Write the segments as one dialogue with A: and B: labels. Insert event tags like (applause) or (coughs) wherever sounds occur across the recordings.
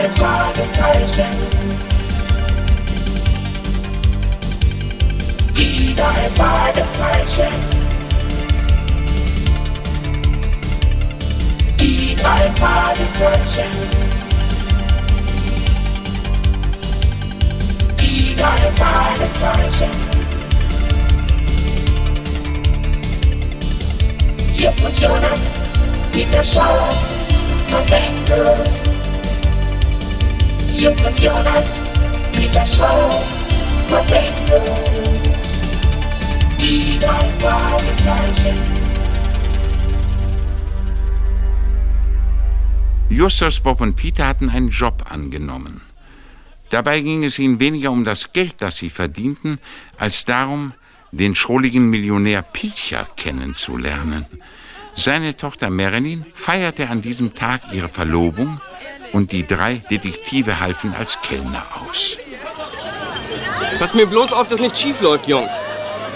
A: drei Fragezeichen. Die drei Fragezeichen. Die drei Fragezeichen. Die drei Fragezeichen. Justus Jonas, Peter Schauer, Avengers. Jonas, Peter Schauer, Avengers. Die drei Fragezeichen.
B: Justus, Bob und Peter hatten einen Job angenommen. Dabei ging es ihnen weniger um das Geld, das sie verdienten, als darum, den schrulligen Millionär Pilcher kennenzulernen. Seine Tochter Marilyn feierte an diesem Tag ihre Verlobung und die drei Detektive halfen als Kellner aus.
C: Passt mir bloß auf, dass nichts schief läuft, Jungs.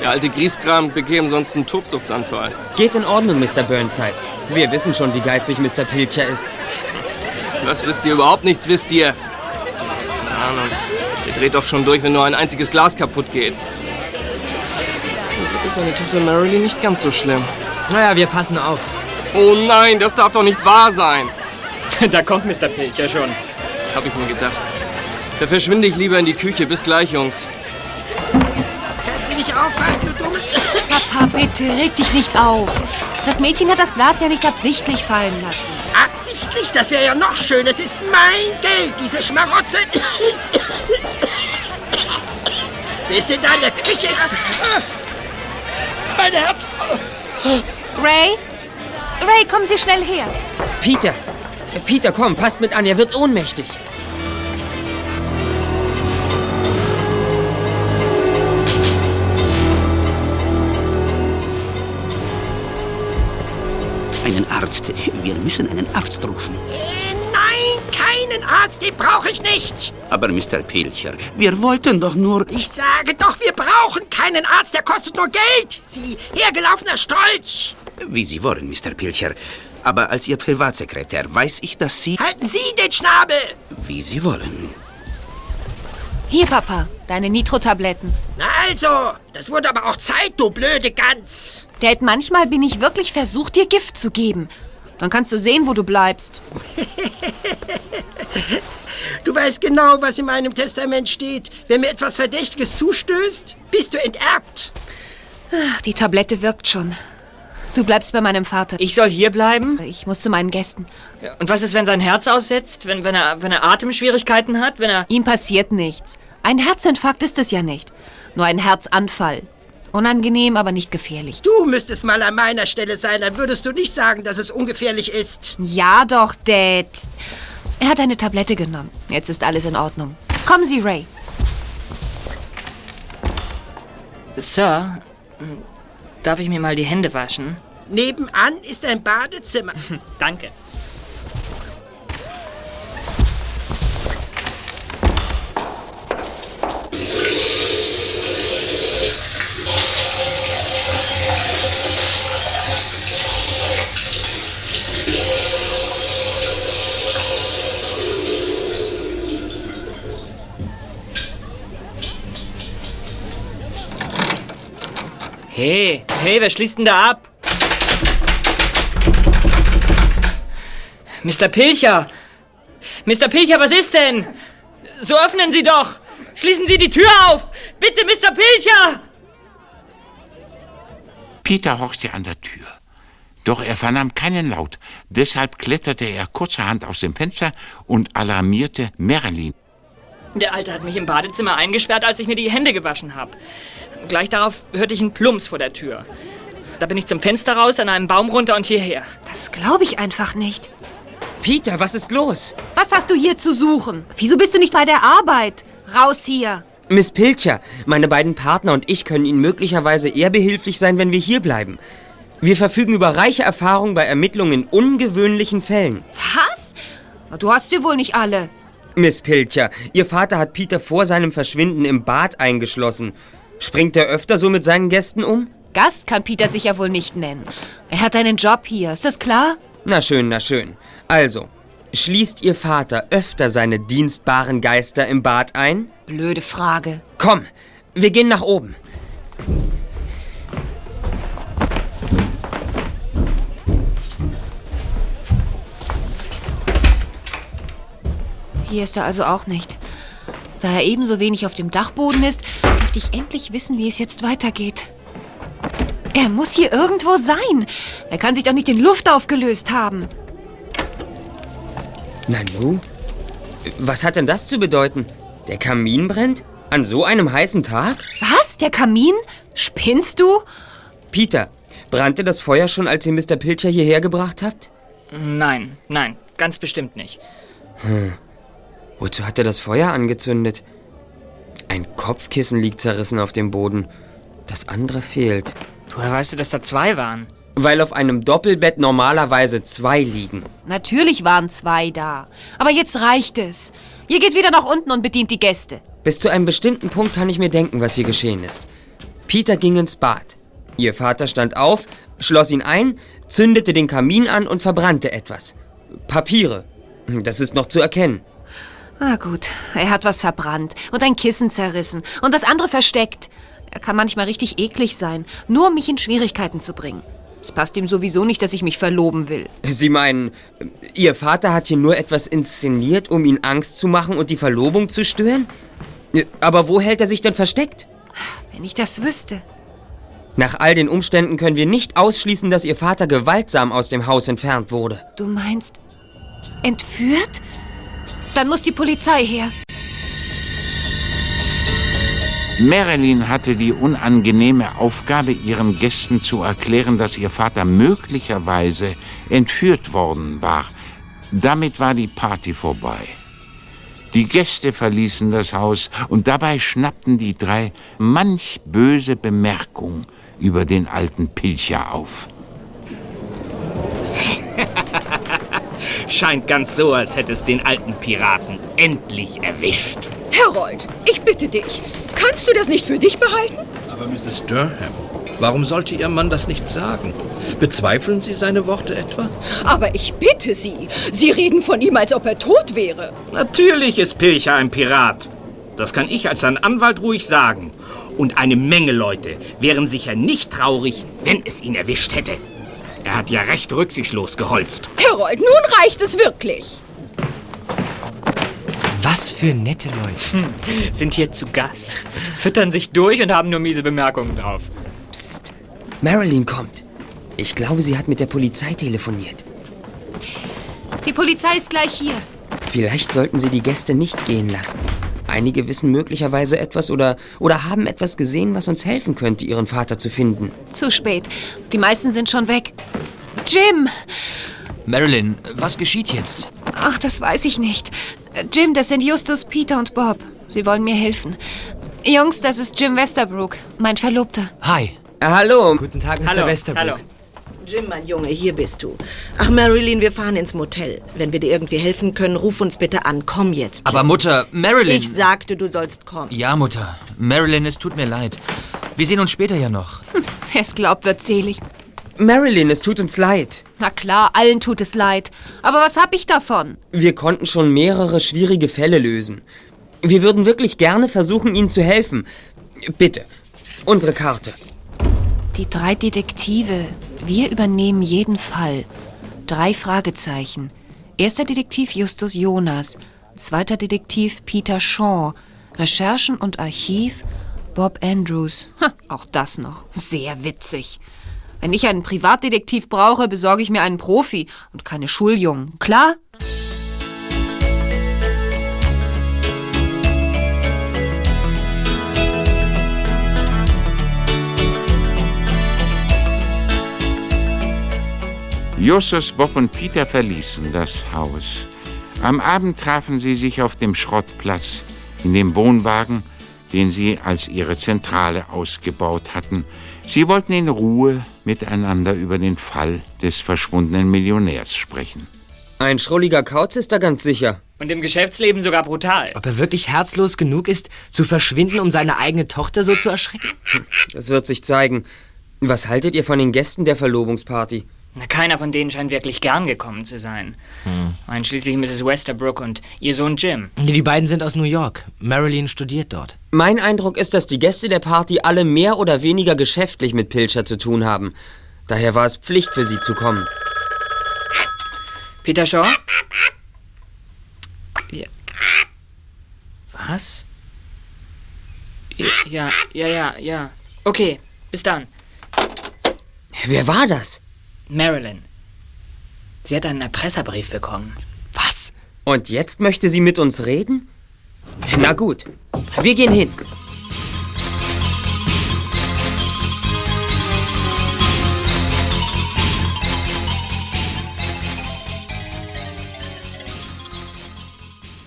C: Der alte Grieskram bekäme sonst einen Tobsuchtsanfall.
D: Geht in Ordnung, Mr. Burnside. Wir wissen schon, wie geizig Mr. Pilcher ist.
C: Was wisst ihr überhaupt nichts, wisst ihr? Keine Ahnung. Der dreht doch schon durch, wenn nur ein einziges Glas kaputt geht. Zum Glück ist seine Tochter Marilyn nicht ganz so schlimm.
D: Naja, wir passen auf.
C: Oh nein, das darf doch nicht wahr sein. (laughs)
D: da kommt Mr. Pilcher schon.
C: Hab ich mir gedacht. Da verschwinde ich lieber in die Küche. Bis gleich, Jungs.
E: Kannst du nicht aufpassen, du dumme... (laughs)
F: Papa, bitte, reg dich nicht auf. Das Mädchen hat das Glas ja nicht absichtlich fallen lassen.
E: Absichtlich? Das wäre ja noch schön. Es ist mein Geld, diese Schmarotze. Wer ist denn da in der Küche? (coughs) Mein Herz.
F: Ray? Ray, kommen Sie schnell her.
D: Peter! Äh, Peter, komm, fass mit an, er wird ohnmächtig.
G: Einen Arzt. Wir müssen einen Arzt rufen.
E: Äh, nein, keinen Arzt, den brauche ich nicht.
G: Aber Mr. Pilcher, wir wollten doch nur...
E: Ich sage doch, wir brauchen keinen Arzt, der kostet nur Geld. Sie hergelaufener Strolch.
G: Wie Sie wollen, Mr. Pilcher. Aber als Ihr Privatsekretär weiß ich, dass Sie...
E: Halten Sie den Schnabel.
G: Wie Sie wollen.
F: Hier, Papa, deine Nitro-Tabletten.
E: Na also, das wurde aber auch Zeit, du blöde Gans.
F: Dad, manchmal bin ich wirklich versucht, dir Gift zu geben. Dann kannst du sehen, wo du bleibst.
E: Du weißt genau, was in meinem Testament steht. Wenn mir etwas Verdächtiges zustößt, bist du enterbt.
F: Ach, die Tablette wirkt schon. Du bleibst bei meinem Vater.
D: Ich soll hier bleiben?
F: Ich muss zu meinen Gästen.
D: Und was ist, wenn sein Herz aussetzt? Wenn, wenn, er, wenn er Atemschwierigkeiten hat? Wenn er...
F: Ihm passiert nichts. Ein Herzinfarkt ist es ja nicht. Nur ein Herzanfall. Unangenehm, aber nicht gefährlich.
E: Du müsstest mal an meiner Stelle sein, dann würdest du nicht sagen, dass es ungefährlich ist.
F: Ja doch, Dad. Er hat eine Tablette genommen. Jetzt ist alles in Ordnung. Kommen Sie, Ray.
D: Sir, darf ich mir mal die Hände waschen?
E: Nebenan ist ein Badezimmer. (laughs)
D: Danke. Hey, hey, wer schließt denn da ab? Mr. Pilcher! Mr. Pilcher, was ist denn? So öffnen Sie doch! Schließen Sie die Tür auf! Bitte, Mr. Pilcher!
B: Peter horchte an der Tür. Doch er vernahm keinen Laut. Deshalb kletterte er kurzerhand aus dem Fenster und alarmierte Marilyn.
D: Der Alte hat mich im Badezimmer eingesperrt, als ich mir die Hände gewaschen habe. Gleich darauf hörte ich einen Plumps vor der Tür. Da bin ich zum Fenster raus, an einem Baum runter und hierher.
F: Das glaube ich einfach nicht.
D: Peter, was ist los?
F: Was hast du hier zu suchen? Wieso bist du nicht bei der Arbeit? Raus hier.
D: Miss Pilcher, meine beiden Partner und ich können Ihnen möglicherweise eher behilflich sein, wenn wir hier bleiben. Wir verfügen über reiche Erfahrung bei Ermittlungen in ungewöhnlichen Fällen.
F: Was? Du hast sie wohl nicht alle.
D: Miss Pilcher, Ihr Vater hat Peter vor seinem Verschwinden im Bad eingeschlossen. Springt er öfter so mit seinen Gästen um?
F: Gast kann Peter sich ja wohl nicht nennen. Er hat einen Job hier, ist das klar?
D: Na schön, na schön. Also,
H: Schließt Ihr Vater öfter seine dienstbaren Geister im Bad ein?
F: Blöde Frage.
H: Komm, wir gehen nach oben.
F: Hier ist er also auch nicht. Da er ebenso wenig auf dem Dachboden ist, möchte ich endlich wissen, wie es jetzt weitergeht. Er muss hier irgendwo sein. Er kann sich doch nicht in Luft aufgelöst haben.
H: Nanu? Was hat denn das zu bedeuten? Der Kamin brennt? An so einem heißen Tag?
F: Was? Der Kamin? Spinnst du?
H: Peter, brannte das Feuer schon, als ihr Mr. Pilcher hierher gebracht habt?
D: Nein, nein, ganz bestimmt nicht.
H: Wozu hat er das Feuer angezündet? Ein Kopfkissen liegt zerrissen auf dem Boden. Das andere fehlt.
D: Woher weißt du, dass da zwei waren?
H: Weil auf einem Doppelbett normalerweise zwei liegen.
F: Natürlich waren zwei da. Aber jetzt reicht es. Ihr geht wieder nach unten und bedient die Gäste.
H: Bis zu einem bestimmten Punkt kann ich mir denken, was hier geschehen ist. Peter ging ins Bad. Ihr Vater stand auf, schloss ihn ein, zündete den Kamin an und verbrannte etwas. Papiere. Das ist noch zu erkennen.
F: Ah gut, er hat was verbrannt und ein Kissen zerrissen und das andere versteckt. Er kann manchmal richtig eklig sein, nur um mich in Schwierigkeiten zu bringen. Es passt ihm sowieso nicht, dass ich mich verloben will.
H: Sie meinen, Ihr Vater hat hier nur etwas inszeniert, um ihn Angst zu machen und die Verlobung zu stören? Aber wo hält er sich denn versteckt?
F: Wenn ich das wüsste.
H: Nach all den Umständen können wir nicht ausschließen, dass Ihr Vater gewaltsam aus dem Haus entfernt wurde.
F: Du meinst entführt? Dann muss die Polizei her.
B: Marilyn hatte die unangenehme Aufgabe, ihren Gästen zu erklären, dass ihr Vater möglicherweise entführt worden war. Damit war die Party vorbei. Die Gäste verließen das Haus und dabei schnappten die drei manch böse Bemerkung über den alten Pilcher auf. (laughs)
I: Scheint ganz so, als hätte es den alten Piraten endlich erwischt.
J: Harold, ich bitte dich. Kannst du das nicht für dich behalten?
K: Aber Mrs. Durham, warum sollte Ihr Mann das nicht sagen? Bezweifeln Sie seine Worte etwa?
J: Aber ich bitte Sie. Sie reden von ihm, als ob er tot wäre.
I: Natürlich ist Pilcher ein Pirat. Das kann ich als sein Anwalt ruhig sagen. Und eine Menge Leute wären sicher nicht traurig, wenn es ihn erwischt hätte. Er hat ja recht rücksichtslos geholzt.
J: Harold, nun reicht es wirklich.
C: Was für nette Leute.
D: Sind hier zu Gast, füttern sich durch und haben nur miese Bemerkungen drauf.
H: Psst, Marilyn kommt. Ich glaube, sie hat mit der Polizei telefoniert.
F: Die Polizei ist gleich hier.
H: Vielleicht sollten Sie die Gäste nicht gehen lassen. Einige wissen möglicherweise etwas oder, oder haben etwas gesehen, was uns helfen könnte, Ihren Vater zu finden.
F: Zu spät. Die meisten sind schon weg. Jim!
L: Marilyn, was geschieht jetzt?
F: Ach, das weiß ich nicht. Jim, das sind Justus, Peter und Bob. Sie wollen mir helfen. Jungs, das ist Jim Westerbrook, mein Verlobter.
L: Hi.
H: Äh, hallo.
C: Guten Tag, Mr.
D: Hallo,
C: Westerbrook.
D: hallo.
M: Jim, mein Junge, hier bist du. Ach, Marilyn, wir fahren ins Motel. Wenn wir dir irgendwie helfen können, ruf uns bitte an. Komm jetzt. Jim.
L: Aber Mutter, Marilyn.
M: Ich sagte, du sollst kommen.
L: Ja, Mutter. Marilyn, es tut mir leid. Wir sehen uns später ja noch.
F: Wer es glaubt, wird selig.
H: Marilyn, es tut uns leid.
F: Na klar, allen tut es leid. Aber was hab ich davon?
H: Wir konnten schon mehrere schwierige Fälle lösen. Wir würden wirklich gerne versuchen, Ihnen zu helfen. Bitte, unsere Karte.
F: Die drei Detektive. Wir übernehmen jeden Fall. Drei Fragezeichen. Erster Detektiv Justus Jonas. Zweiter Detektiv Peter Shaw. Recherchen und Archiv Bob Andrews. Ha, auch das noch. Sehr witzig. Wenn ich einen Privatdetektiv brauche, besorge ich mir einen Profi und keine Schuljungen. Klar?
B: Justus, Bob und Peter verließen das Haus. Am Abend trafen sie sich auf dem Schrottplatz, in dem Wohnwagen, den sie als ihre Zentrale ausgebaut hatten. Sie wollten in Ruhe miteinander über den Fall des verschwundenen Millionärs sprechen.
H: Ein schrulliger Kauz ist da ganz sicher.
D: Und im Geschäftsleben sogar brutal.
C: Ob er wirklich herzlos genug ist, zu verschwinden, um seine eigene Tochter so zu erschrecken?
H: Das wird sich zeigen. Was haltet ihr von den Gästen der Verlobungsparty?
D: Na, keiner von denen scheint wirklich gern gekommen zu sein.
L: Hm.
D: Einschließlich Mrs. Westerbrook und ihr Sohn Jim.
L: Die beiden sind aus New York. Marilyn studiert dort.
H: Mein Eindruck ist, dass die Gäste der Party alle mehr oder weniger geschäftlich mit Pilcher zu tun haben. Daher war es Pflicht für sie zu kommen.
D: Peter Shaw? Ja. Was? Ja, ja, ja, ja. Okay, bis dann.
H: Wer war das?
D: Marilyn. Sie hat einen Erpresserbrief bekommen.
H: Was? Und jetzt möchte sie mit uns reden? Na gut, wir gehen hin.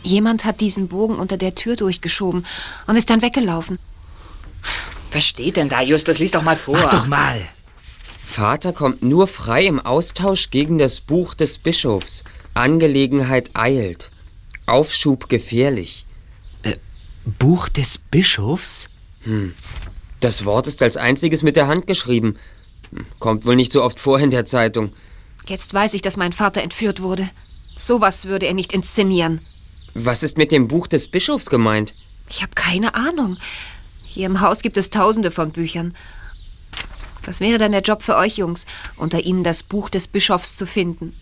F: Jemand hat diesen Bogen unter der Tür durchgeschoben und ist dann weggelaufen.
D: Was steht denn da, Justus? Lies doch mal vor.
H: Mach doch mal. Vater kommt nur frei im Austausch gegen das Buch des Bischofs. Angelegenheit eilt. Aufschub gefährlich.
L: Äh, Buch des Bischofs?
H: Hm. Das Wort ist als einziges mit der Hand geschrieben. Hm, Kommt wohl nicht so oft vor in der Zeitung.
F: Jetzt weiß ich, dass mein Vater entführt wurde. Sowas würde er nicht inszenieren.
H: Was ist mit dem Buch des Bischofs gemeint?
F: Ich habe keine Ahnung. Hier im Haus gibt es tausende von Büchern. Das wäre dann der Job für euch Jungs, unter ihnen das Buch des Bischofs zu finden.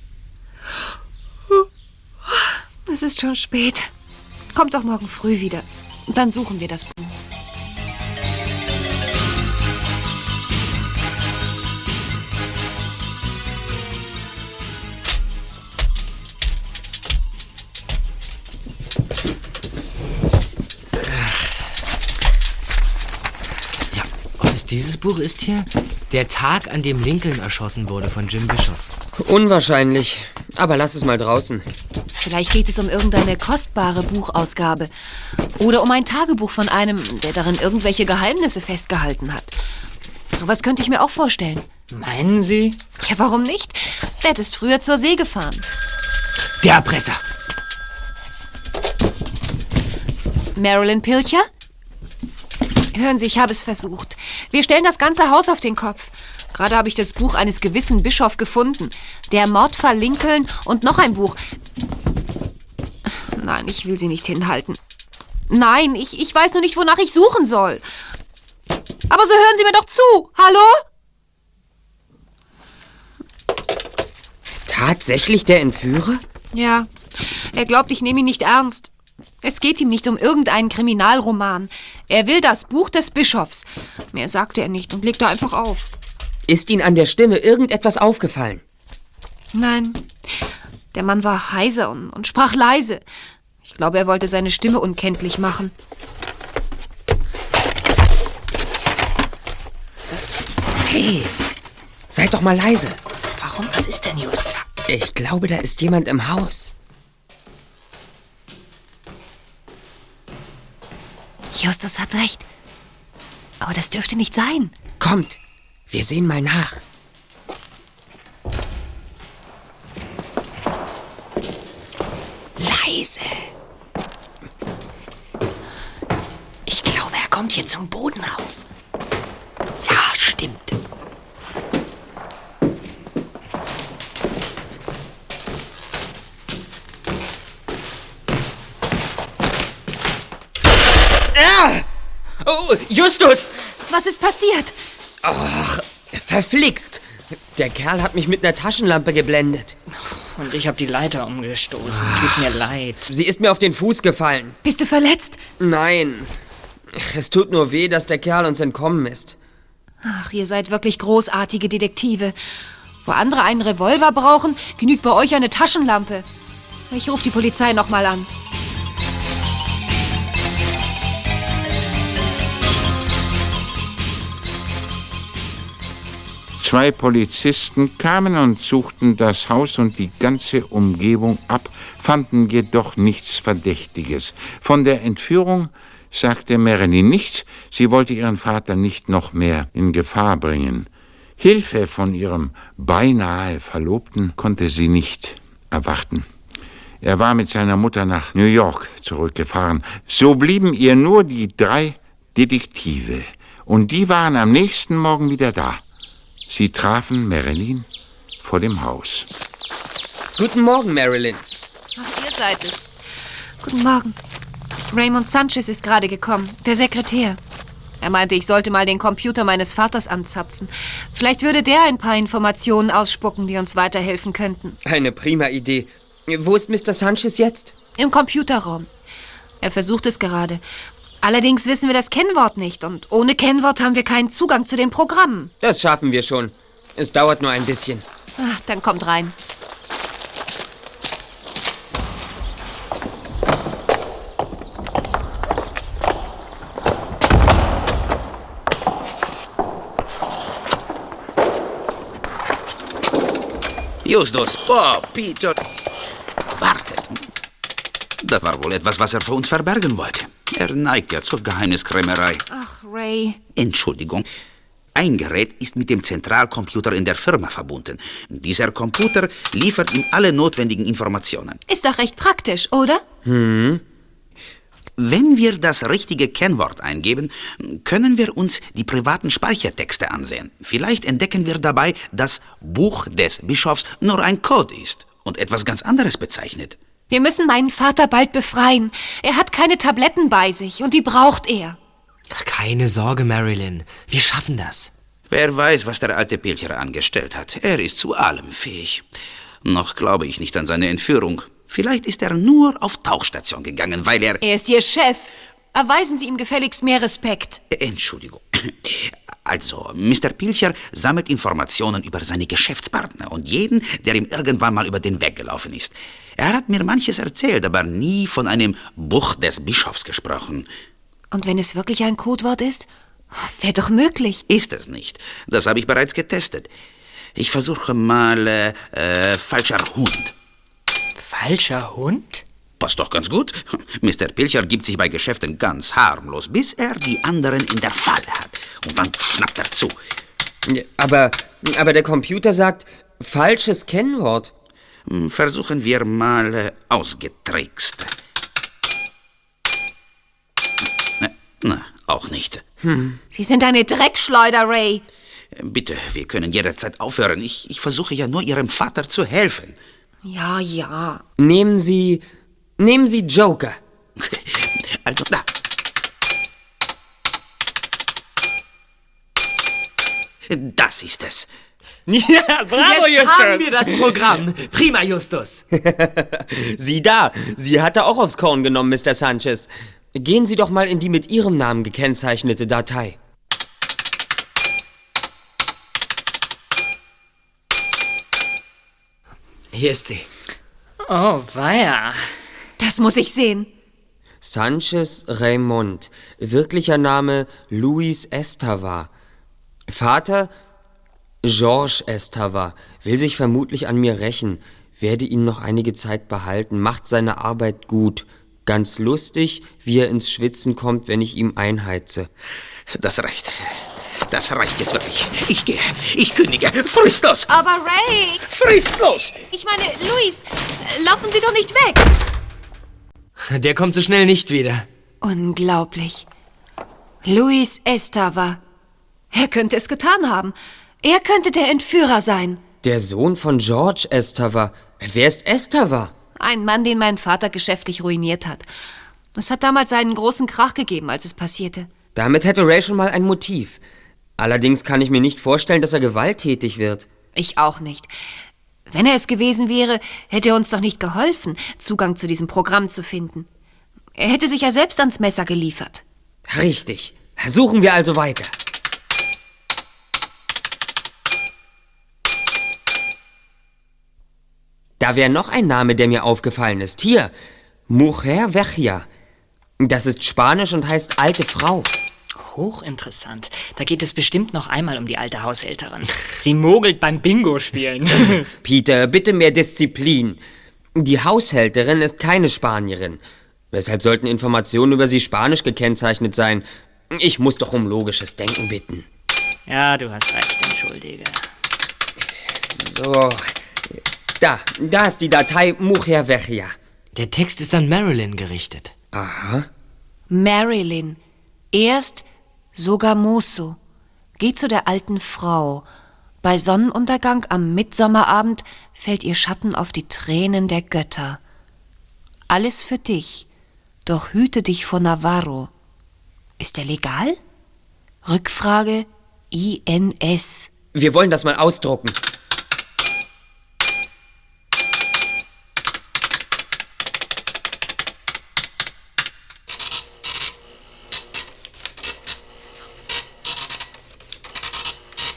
F: Es ist schon spät. Kommt doch morgen früh wieder. Dann suchen wir das Buch.
L: Dieses Buch ist hier? Der Tag, an dem Lincoln erschossen wurde von Jim Bishop.
H: Unwahrscheinlich. Aber lass es mal draußen.
F: Vielleicht geht es um irgendeine kostbare Buchausgabe. Oder um ein Tagebuch von einem, der darin irgendwelche Geheimnisse festgehalten hat. Sowas könnte ich mir auch vorstellen.
D: Meinen Sie?
F: Ja, warum nicht? Dad ist früher zur See gefahren.
L: Der Erpresser!
F: Marilyn Pilcher? Hören Sie, ich habe es versucht. Wir stellen das ganze Haus auf den Kopf. Gerade habe ich das Buch eines gewissen Bischof gefunden. Der Mordfall Lincoln und noch ein Buch. Nein, ich will Sie nicht hinhalten. Nein, ich, ich weiß nur nicht, wonach ich suchen soll. Aber so hören Sie mir doch zu. Hallo?
H: Tatsächlich der Entführer?
F: Ja, er glaubt, ich nehme ihn nicht ernst. Es geht ihm nicht um irgendeinen Kriminalroman. Er will das Buch des Bischofs. Mehr sagte er nicht und legte einfach auf.
H: Ist Ihnen an der Stimme irgendetwas aufgefallen?
F: Nein, der Mann war heiser und, und sprach leise. Ich glaube, er wollte seine Stimme unkenntlich machen.
H: Hey, seid doch mal leise.
D: Warum? Was ist denn just?
H: Ich glaube, da ist jemand im Haus.
F: Justus hat recht. Aber das dürfte nicht sein.
H: Kommt, wir sehen mal nach. Leise.
E: Ich glaube, er kommt hier zum Boden rauf. Ja, stimmt.
H: Ah!
D: Oh, Justus!
F: Was ist passiert?
H: Ach, verflixt. Der Kerl hat mich mit einer Taschenlampe geblendet.
D: Und ich habe die Leiter umgestoßen. Tut mir leid.
H: Sie ist mir auf den Fuß gefallen.
F: Bist du verletzt?
H: Nein. Es tut nur weh, dass der Kerl uns entkommen ist.
F: Ach, ihr seid wirklich großartige Detektive. Wo andere einen Revolver brauchen, genügt bei euch eine Taschenlampe. Ich rufe die Polizei nochmal an.
B: Zwei Polizisten kamen und suchten das Haus und die ganze Umgebung ab, fanden jedoch nichts Verdächtiges. Von der Entführung sagte Marilyn nichts, sie wollte ihren Vater nicht noch mehr in Gefahr bringen. Hilfe von ihrem beinahe Verlobten konnte sie nicht erwarten. Er war mit seiner Mutter nach New York zurückgefahren. So blieben ihr nur die drei Detektive. Und die waren am nächsten Morgen wieder da. Sie trafen Marilyn, vor dem Haus.
H: Guten Morgen, Marilyn.
F: Ach, ihr seid es. Guten Morgen. Raymond Sanchez ist gerade gekommen, der Sekretär. Er meinte, ich sollte mal den Computer meines Vaters anzapfen. Vielleicht würde der ein paar Informationen ausspucken, die uns weiterhelfen könnten.
H: Eine prima Idee. Wo ist Mr. Sanchez jetzt?
F: Im Computerraum. Er versucht es gerade. Allerdings wissen wir das Kennwort nicht und ohne Kennwort haben wir keinen Zugang zu den Programmen.
H: Das schaffen wir schon. Es dauert nur ein bisschen.
F: Ah, dann kommt rein.
G: Justus, Bob, Peter. Wartet. Das war wohl etwas, was er vor uns verbergen wollte. Er neigt ja zur Geheimniskrämerei.
F: Ach, Ray.
G: Entschuldigung. Ein Gerät ist mit dem Zentralcomputer in der Firma verbunden. Dieser Computer liefert ihm alle notwendigen Informationen.
F: Ist doch recht praktisch, oder?
G: Hm. Wenn wir das richtige Kennwort eingeben, können wir uns die privaten Speichertexte ansehen. Vielleicht entdecken wir dabei, dass Buch des Bischofs nur ein Code ist und etwas ganz anderes bezeichnet.
F: Wir müssen meinen Vater bald befreien. Er hat keine Tabletten bei sich und die braucht er.
L: Keine Sorge, Marilyn. Wir schaffen das.
G: Wer weiß, was der alte Pilcher angestellt hat. Er ist zu allem fähig. Noch glaube ich nicht an seine Entführung. Vielleicht ist er nur auf Tauchstation gegangen, weil er...
F: Er ist Ihr Chef. Erweisen Sie ihm gefälligst mehr Respekt.
G: Entschuldigung. Also, Mr. Pilcher sammelt Informationen über seine Geschäftspartner und jeden, der ihm irgendwann mal über den Weg gelaufen ist. Er hat mir manches erzählt, aber nie von einem Buch des Bischofs gesprochen.
F: Und wenn es wirklich ein Codewort ist? Wäre doch möglich.
G: Ist es nicht. Das habe ich bereits getestet. Ich versuche mal äh, äh, falscher Hund.
D: Falscher Hund?
G: Passt doch ganz gut. Mr. Pilcher gibt sich bei Geschäften ganz harmlos, bis er die anderen in der Falle hat. Und dann schnappt er zu.
H: Aber, aber der Computer sagt falsches Kennwort.
G: Hm, Versuchen wir mal äh, ausgetrickst. Na, na, auch nicht.
F: Hm. Sie sind eine Dreckschleuder, Ray.
G: Bitte, wir können jederzeit aufhören. Ich, ich versuche ja nur Ihrem Vater zu helfen.
F: Ja, ja.
H: Nehmen Sie. Nehmen Sie Joker. (laughs)
G: Also da. Das ist es. (laughs)
L: Ja, bravo,
H: Jetzt
L: Justus.
H: haben wir das
L: Programm. Prima, Justus. (laughs)
H: Sie da. Sie hat er auch aufs Korn genommen, Mr. Sanchez. Gehen Sie doch mal in die mit Ihrem Namen gekennzeichnete Datei.
L: Hier ist sie.
D: Oh, weia.
F: Das muss ich sehen.
H: Sanchez Raymond. Wirklicher Name Luis Estava. Vater Georges Estava. Will sich vermutlich an mir rächen. Werde ihn noch einige Zeit behalten. Macht seine Arbeit gut. Ganz lustig, wie er ins Schwitzen kommt, wenn ich ihm einheize.
G: Das reicht. Das reicht jetzt wirklich. Ich gehe. Ich kündige. Fristlos!
F: Aber Ray!
G: Fristlos!
F: Ich meine, Luis, laufen Sie doch nicht weg.
L: Der kommt so schnell nicht wieder.
F: Unglaublich. Luis Estava. Er könnte es getan haben. Er könnte der Entführer sein.
H: Der Sohn von George Estava. Wer ist Estava?
F: Ein Mann, den mein Vater geschäftlich ruiniert hat. Es hat damals einen großen Krach gegeben, als es passierte.
H: Damit hätte Ray schon mal ein Motiv. Allerdings kann ich mir nicht vorstellen, dass er gewalttätig wird.
F: Ich auch nicht. Wenn er es gewesen wäre, hätte er uns doch nicht geholfen, Zugang zu diesem Programm zu finden. Er hätte sich ja selbst ans Messer geliefert.
H: Richtig. Suchen wir also weiter. Da wäre noch ein Name, der mir aufgefallen ist. Hier. Mujer Vecchia. Das ist Spanisch und heißt alte Frau.
D: Hochinteressant. Da geht es bestimmt noch einmal um die alte Haushälterin. Sie mogelt beim Bingo spielen. (laughs)
H: Peter, bitte mehr Disziplin. Die Haushälterin ist keine Spanierin. Weshalb sollten Informationen über sie spanisch gekennzeichnet sein? Ich muss doch um logisches Denken bitten.
D: ja, du hast recht, entschuldige.
H: So. Da, da ist die Datei Mujer Vecchia.
L: Der Text ist an Marilyn gerichtet.
H: Aha.
F: Marilyn. Erst Sogamoso. Geh zu der alten Frau. Bei Sonnenuntergang am Mitsommerabend fällt ihr Schatten auf die Tränen der Götter. Alles für dich, doch hüte dich vor Navarro. Ist er legal? Rückfrage INS.
H: Wir wollen das mal ausdrucken.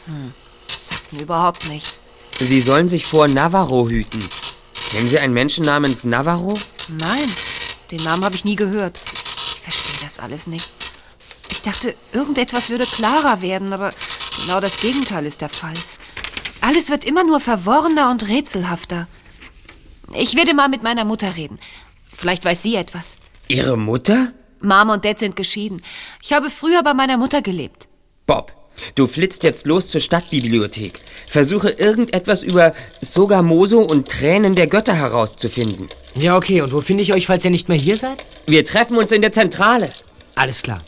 F: Hm, sagt mir überhaupt nichts.
H: Sie sollen sich vor Navarro hüten. Kennen Sie einen Menschen namens Navarro?
F: Nein, den Namen habe ich nie gehört. Ich verstehe das alles nicht. Ich dachte, irgendetwas würde klarer werden, aber genau das Gegenteil ist der Fall. Alles wird immer nur verworrener und rätselhafter. Ich werde mal mit meiner Mutter reden. Vielleicht weiß sie etwas.
H: Ihre Mutter?
F: Mom und Dad sind geschieden. Ich habe früher bei meiner Mutter gelebt.
H: Bob, du flitzt jetzt los zur Stadtbibliothek. Versuche irgendetwas über Sogamoso und Tränen der Götter herauszufinden.
L: Ja, okay. Und wo finde ich euch, falls ihr nicht mehr hier seid?
H: Wir treffen uns in der Zentrale.
L: Alles klar.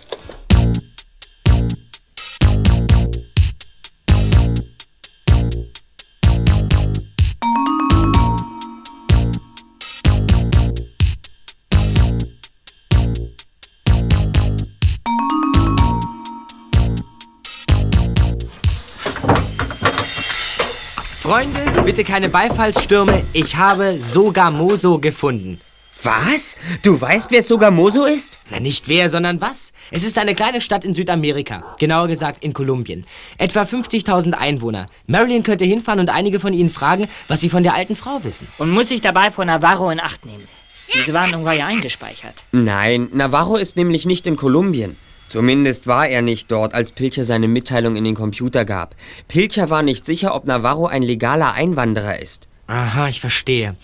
L: Freunde, bitte keine Beifallsstürme. Ich habe Sogamoso gefunden.
H: Was? Du weißt, wer Sogamoso ist?
L: Na, nicht wer, sondern was. Es ist eine kleine Stadt in Südamerika. Genauer gesagt in Kolumbien. Etwa 50.000 Einwohner. Marilyn könnte hinfahren und einige von ihnen fragen, was sie von der alten Frau wissen.
D: Und muss sich dabei vor Navarro in Acht nehmen. Diese Warnung war ja eingespeichert.
H: Nein, Navarro ist nämlich nicht in Kolumbien. Zumindest war er nicht dort, als Pilcher seine Mitteilung in den Computer gab. Pilcher war nicht sicher, ob Navarro ein legaler Einwanderer ist.
L: Aha, ich verstehe.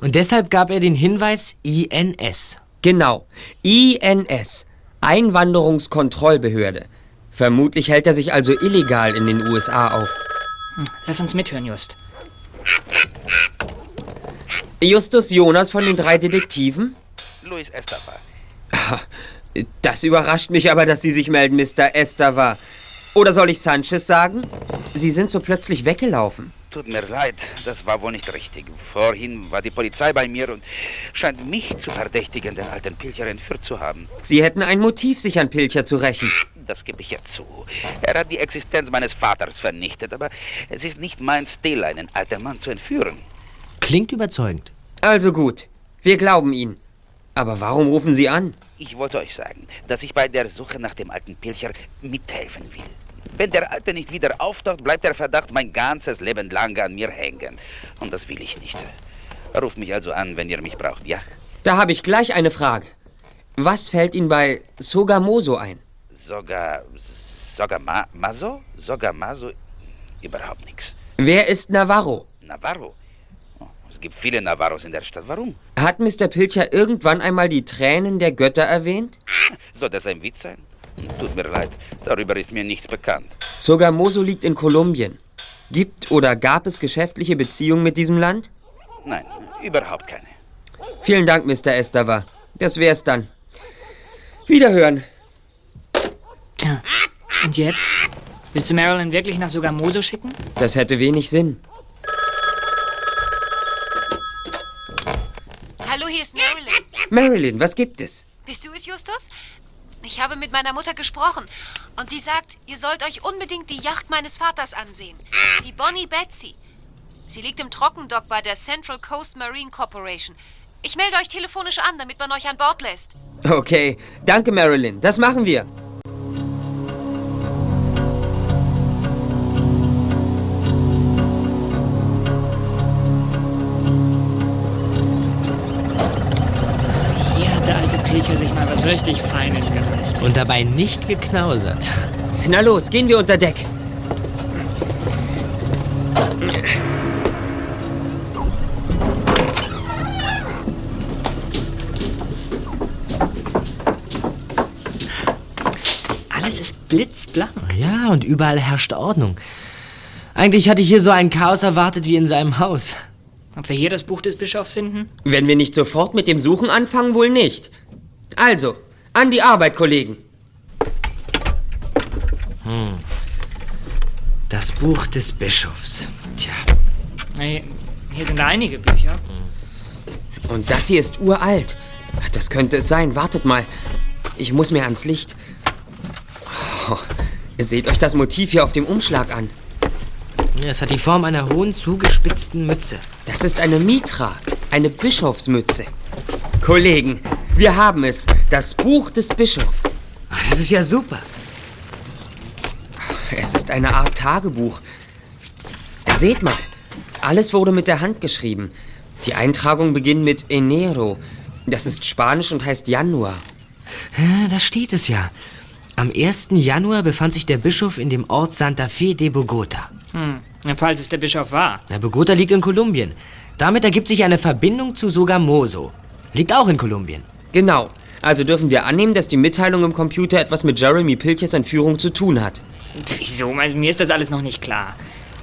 L: Und deshalb gab er den Hinweis INS.
H: Genau, INS, Einwanderungskontrollbehörde. Vermutlich hält er sich also illegal in den USA auf.
D: Hm, lass uns mithören, Just.
H: Justus Jonas von den drei Detektiven?
N: Luis Estava. (laughs)
H: Das überrascht mich aber, dass Sie sich melden, Mr. Estava. Oder soll ich Sanchez sagen? Sie sind so plötzlich weggelaufen.
N: Tut mir leid, das war wohl nicht richtig. Vorhin war die Polizei bei mir und scheint mich zu verdächtigen, den alten Pilcher entführt zu haben.
H: Sie hätten ein Motiv, sich an Pilcher zu rächen.
N: Das gebe ich ja zu. Er hat die Existenz meines Vaters vernichtet, aber es ist nicht mein Stil, einen alten Mann zu entführen.
L: Klingt überzeugend.
H: Also gut, wir glauben Ihnen. Aber warum rufen Sie an?
N: Ich wollte euch sagen, dass ich bei der Suche nach dem alten Pilcher mithelfen will. Wenn der Alte nicht wieder auftaucht, bleibt der Verdacht mein ganzes Leben lang an mir hängen. Und das will ich nicht. Ruft mich also an, wenn ihr mich braucht, ja?
H: Da habe ich gleich eine Frage. Was fällt Ihnen bei Sogamoso ein?
N: Sogar. Sogar Ma Maso? Sogar Maso? Überhaupt nichts.
H: Wer ist Navarro?
N: Navarro? Es gibt viele Navarros in der Stadt. Warum?
H: Hat Mr. Pilcher irgendwann einmal die Tränen der Götter erwähnt?
N: Soll das ein Witz sein? Tut mir leid, darüber ist mir nichts bekannt.
H: Sogamoso liegt in Kolumbien. Gibt oder gab es geschäftliche Beziehungen mit diesem Land?
N: Nein, überhaupt keine.
H: Vielen Dank, Mr. Estava. Das wär's dann. Wiederhören.
D: Und jetzt? Willst du Marilyn wirklich nach Sogamoso schicken?
H: Das hätte wenig Sinn.
F: Hallo, hier ist Marilyn.
H: Marilyn, was gibt es?
F: Bist du es, Justus? Ich habe mit meiner Mutter gesprochen und die sagt, ihr sollt euch unbedingt die Yacht meines Vaters ansehen. Die Bonnie Betsy. Sie liegt im Trockendock bei der Central Coast Marine Corporation. Ich melde euch telefonisch an, damit man euch an Bord lässt.
H: Okay, danke Marilyn, das machen wir.
D: Richtig Feines geleistet.
L: Und dabei nicht geknausert.
H: Na los, gehen wir unter Deck.
D: Alles ist blitzblank.
L: Ja, und überall herrscht Ordnung. Eigentlich hatte ich hier so ein Chaos erwartet wie in seinem Haus.
D: Ob wir hier das Buch des Bischofs finden?
H: Wenn wir nicht sofort mit dem Suchen anfangen, wohl nicht. Also, an die Arbeit, Kollegen.
L: Hm. Das Buch des Bischofs. Tja.
D: Hey, hier sind einige Bücher.
H: Und das hier ist uralt. Ach, Das könnte es sein. Wartet mal. Ich muss mir ans Licht. Oh, seht euch das Motiv hier auf dem Umschlag an.
L: Es hat die Form einer hohen, zugespitzten Mütze.
H: Das ist eine Mitra, eine Bischofsmütze. Kollegen, wir haben es. Das Buch des Bischofs.
L: Das ist ja super.
H: Es ist eine Art Tagebuch. Seht mal, alles wurde mit der Hand geschrieben. Die Eintragung beginnt mit Enero. Das ist Spanisch und heißt Januar.
L: Ja, Da steht es ja. Am 1. Januar befand sich der Bischof in dem Ort Santa Fe de Bogota.
D: Hm, falls es der Bischof war.
L: Na, Bogota liegt in Kolumbien. Damit ergibt sich eine Verbindung zu Sogamoso. Liegt auch in Kolumbien.
H: Genau. Also dürfen wir annehmen, dass die Mitteilung im Computer etwas mit Jeremy Pilchers Entführung zu tun hat.
D: Wieso? Also, mir ist das alles noch nicht klar.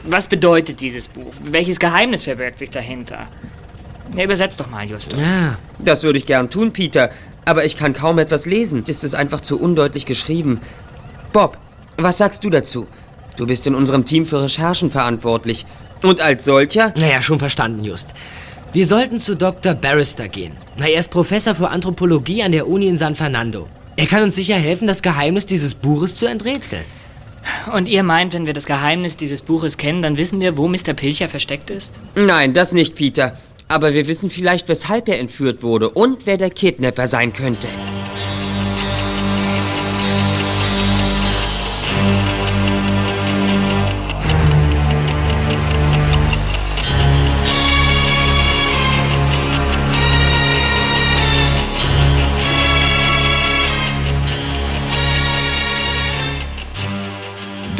D: Was bedeutet dieses Buch? Welches Geheimnis verbirgt sich dahinter? Ja, übersetz doch mal, Justus.
H: Das würde ich gern tun, Peter. Aber ich kann kaum etwas lesen. Es ist einfach zu undeutlich geschrieben. Bob, was sagst du dazu? Du bist in unserem Team für Recherchen verantwortlich. Und als solcher?
L: Naja, schon verstanden, Just. Wir sollten zu Dr. Barrister gehen. Na, er ist Professor für Anthropologie an der Uni in San Fernando. Er kann uns sicher helfen, das Geheimnis dieses Buches zu enträtseln.
D: Und ihr meint, wenn wir das Geheimnis dieses Buches kennen, dann wissen wir, wo Mr. Pilcher versteckt ist?
H: Nein, das nicht, Peter. Aber wir wissen vielleicht, weshalb er entführt wurde und wer der Kidnapper sein könnte.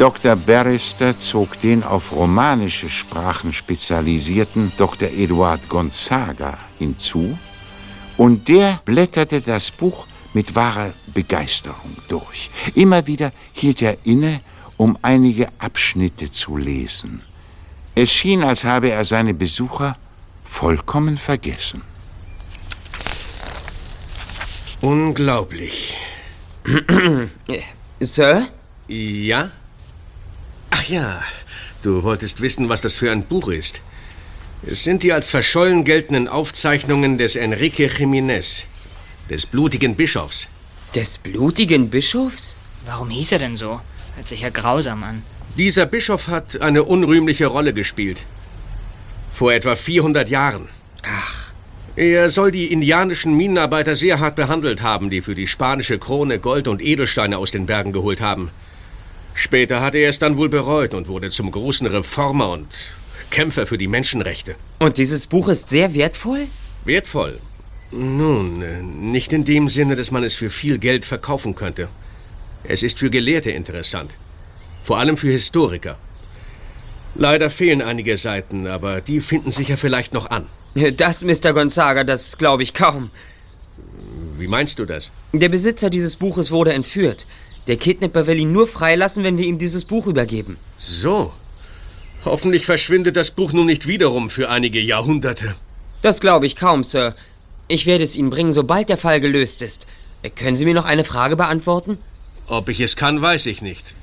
B: Dr. Barrister zog den auf romanische Sprachen spezialisierten Dr. Eduard Gonzaga hinzu und der blätterte das Buch mit wahrer Begeisterung durch. Immer wieder hielt er inne, um einige Abschnitte zu lesen. Es schien, als habe er seine Besucher vollkommen vergessen.
O: Unglaublich. (clears throat)
H: Sir?
O: Ja? Ach ja, du wolltest wissen, was das für ein Buch ist. Es sind die als verschollen geltenden Aufzeichnungen des Enrique Jiménez, des blutigen Bischofs.
H: Des blutigen Bischofs?
D: Warum hieß er denn so? Hört sich ja grausam an.
O: Dieser Bischof hat eine unrühmliche Rolle gespielt. Vor etwa 400 Jahren.
H: Ach.
O: Er soll die indianischen Minenarbeiter sehr hart behandelt haben, die für die spanische Krone Gold und Edelsteine aus den Bergen geholt haben. Später hat er es dann wohl bereut und wurde zum großen Reformer und Kämpfer für die Menschenrechte.
H: Und dieses Buch ist sehr wertvoll?
O: Wertvoll? Nun, äh, nicht in dem Sinne, dass man es für viel Geld verkaufen könnte. Es ist für Gelehrte interessant. Vor allem für Historiker. Leider fehlen einige Seiten, aber die finden sich ja vielleicht noch an.
H: Das, Mr. Gonzaga, das glaube ich kaum.
O: Wie meinst du das?
H: Der Besitzer dieses Buches wurde entführt. Der Kidnapper will ihn nur freilassen, wenn wir ihm dieses Buch übergeben.
O: So. Hoffentlich verschwindet das Buch nun nicht wiederum für einige Jahrhunderte.
H: Das glaube ich kaum, Sir. Ich werde es Ihnen bringen, sobald der Fall gelöst ist. Äh, Können Sie mir noch eine Frage beantworten?
O: Ob ich es kann, weiß ich nicht.